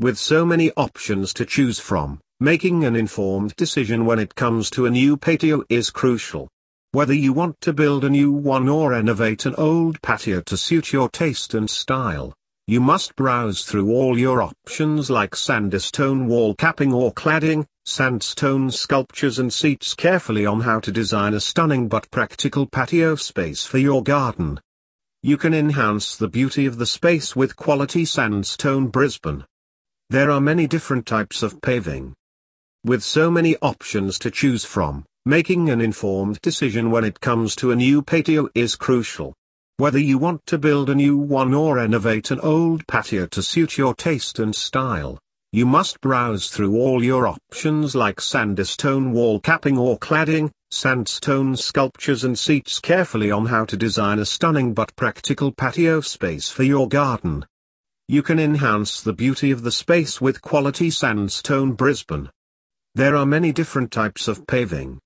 With so many options to choose from, making an informed decision when it comes to a new patio is crucial. Whether you want to build a new one or renovate an old patio to suit your taste and style, you must browse through all your options like sandstone wall capping or cladding, sandstone sculptures and seats carefully on how to design a stunning but practical patio space for your garden. You can enhance the beauty of the space with quality sandstone Brisbane. There are many different types of paving. With so many options to choose from, making an informed decision when it comes to a new patio is crucial. Whether you want to build a new one or renovate an old patio to suit your taste and style, you must browse through all your options like sandstone wall capping or cladding, sandstone sculptures and seats carefully on how to design a stunning but practical patio space for your garden. You can enhance the beauty of the space with quality sandstone Brisbane. There are many different types of paving.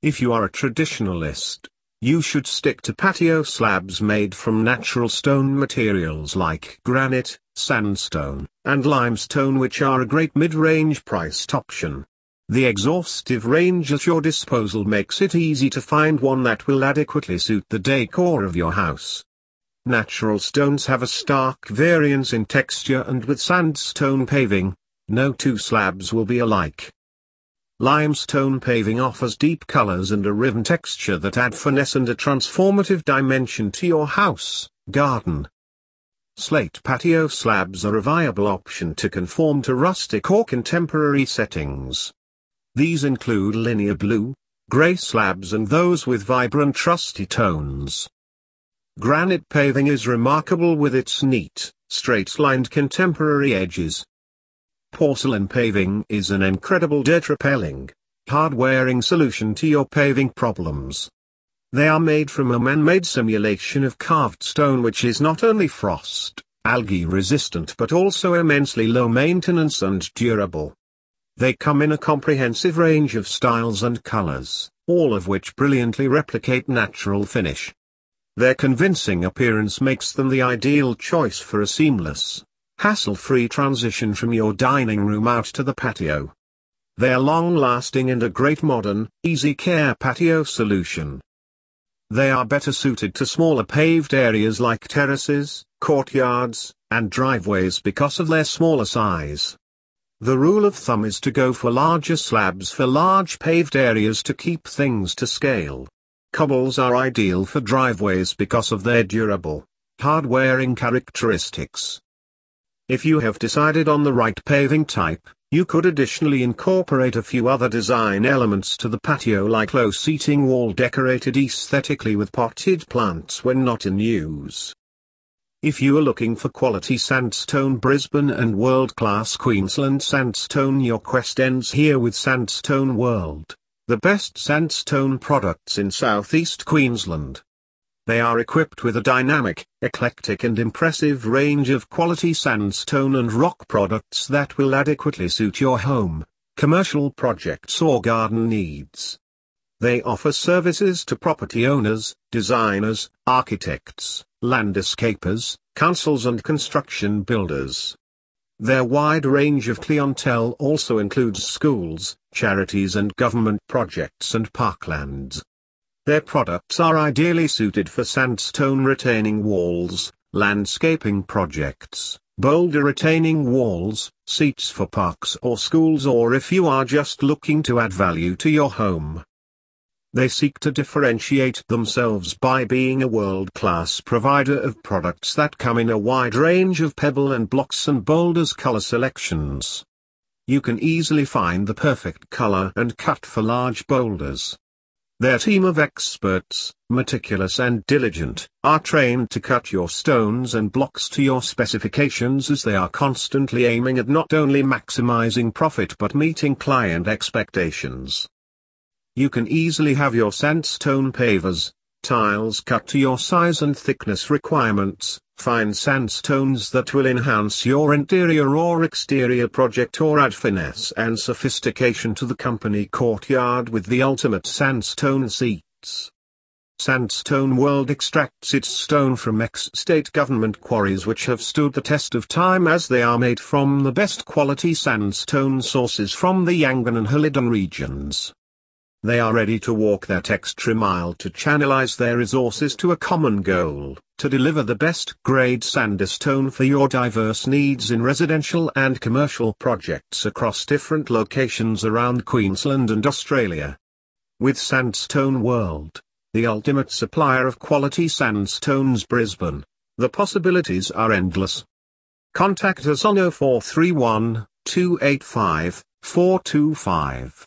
If you are a traditionalist, you should stick to patio slabs made from natural stone materials like granite, sandstone, and limestone which are a great mid-range priced option. The exhaustive range at your disposal makes it easy to find one that will adequately suit the decor of your house. Natural stones have a stark variance in texture and with sandstone paving, no two slabs will be alike. Limestone paving offers deep colors and a riven texture that add finesse and a transformative dimension to your house, garden. Slate patio slabs are a viable option to conform to rustic or contemporary settings. These include linear blue, gray slabs and those with vibrant rusty tones. Granite paving is remarkable with its neat, straight-lined contemporary edges. Porcelain paving is an incredible dirt-repelling, hard-wearing solution to your paving problems. They are made from a man-made simulation of carved stone which is not only frost, algae resistant but also immensely low maintenance and durable. They come in a comprehensive range of styles and colors, all of which brilliantly replicate natural finish. Their convincing appearance makes them the ideal choice for a seamless, hassle-free transition from your dining room out to the patio. They are long-lasting and a great modern, easy-care patio solution. They are better suited to smaller paved areas like terraces, courtyards, and driveways because of their smaller size. The rule of thumb is to go for larger slabs for large paved areas to keep things to scale. Cobbles are ideal for driveways because of their durable, hard-wearing characteristics. If you have decided on the right paving type, you could additionally incorporate a few other design elements to the patio like low seating wall decorated aesthetically with potted plants when not in use. If you are looking for quality sandstone Brisbane and world-class Queensland sandstone your quest ends here with Sandstone World the best sandstone products in southeast Queensland. They are equipped with a dynamic, eclectic and impressive range of quality sandstone and rock products that will adequately suit your home, commercial projects or garden needs. They offer services to property owners, designers, architects, landscapers, councils and construction builders. Their wide range of clientele also includes schools, charities and government projects and parklands. Their products are ideally suited for sandstone retaining walls, landscaping projects, boulder retaining walls, seats for parks or schools or if you are just looking to add value to your home. They seek to differentiate themselves by being a world-class provider of products that come in a wide range of pebble and blocks and boulders color selections. You can easily find the perfect color and cut for large boulders. Their team of experts, meticulous and diligent, are trained to cut your stones and blocks to your specifications as they are constantly aiming at not only maximizing profit but meeting client expectations. You can easily have your sandstone pavers, tiles cut to your size and thickness requirements, find sandstones that will enhance your interior or exterior project or add finesse and sophistication to the company courtyard with the ultimate sandstone seats. Sandstone World extracts its stone from ex-state government quarries which have stood the test of time as they are made from the best quality sandstone sources from the Yangan and Helidon regions. They are ready to walk that extra mile to channelize their resources to a common goal, to deliver the best grade sandstone for your diverse needs in residential and commercial projects across different locations around Queensland and Australia. With Sandstone World the ultimate supplier of quality sandstones Brisbane. The possibilities are endless. Contact us on 0431 285 425.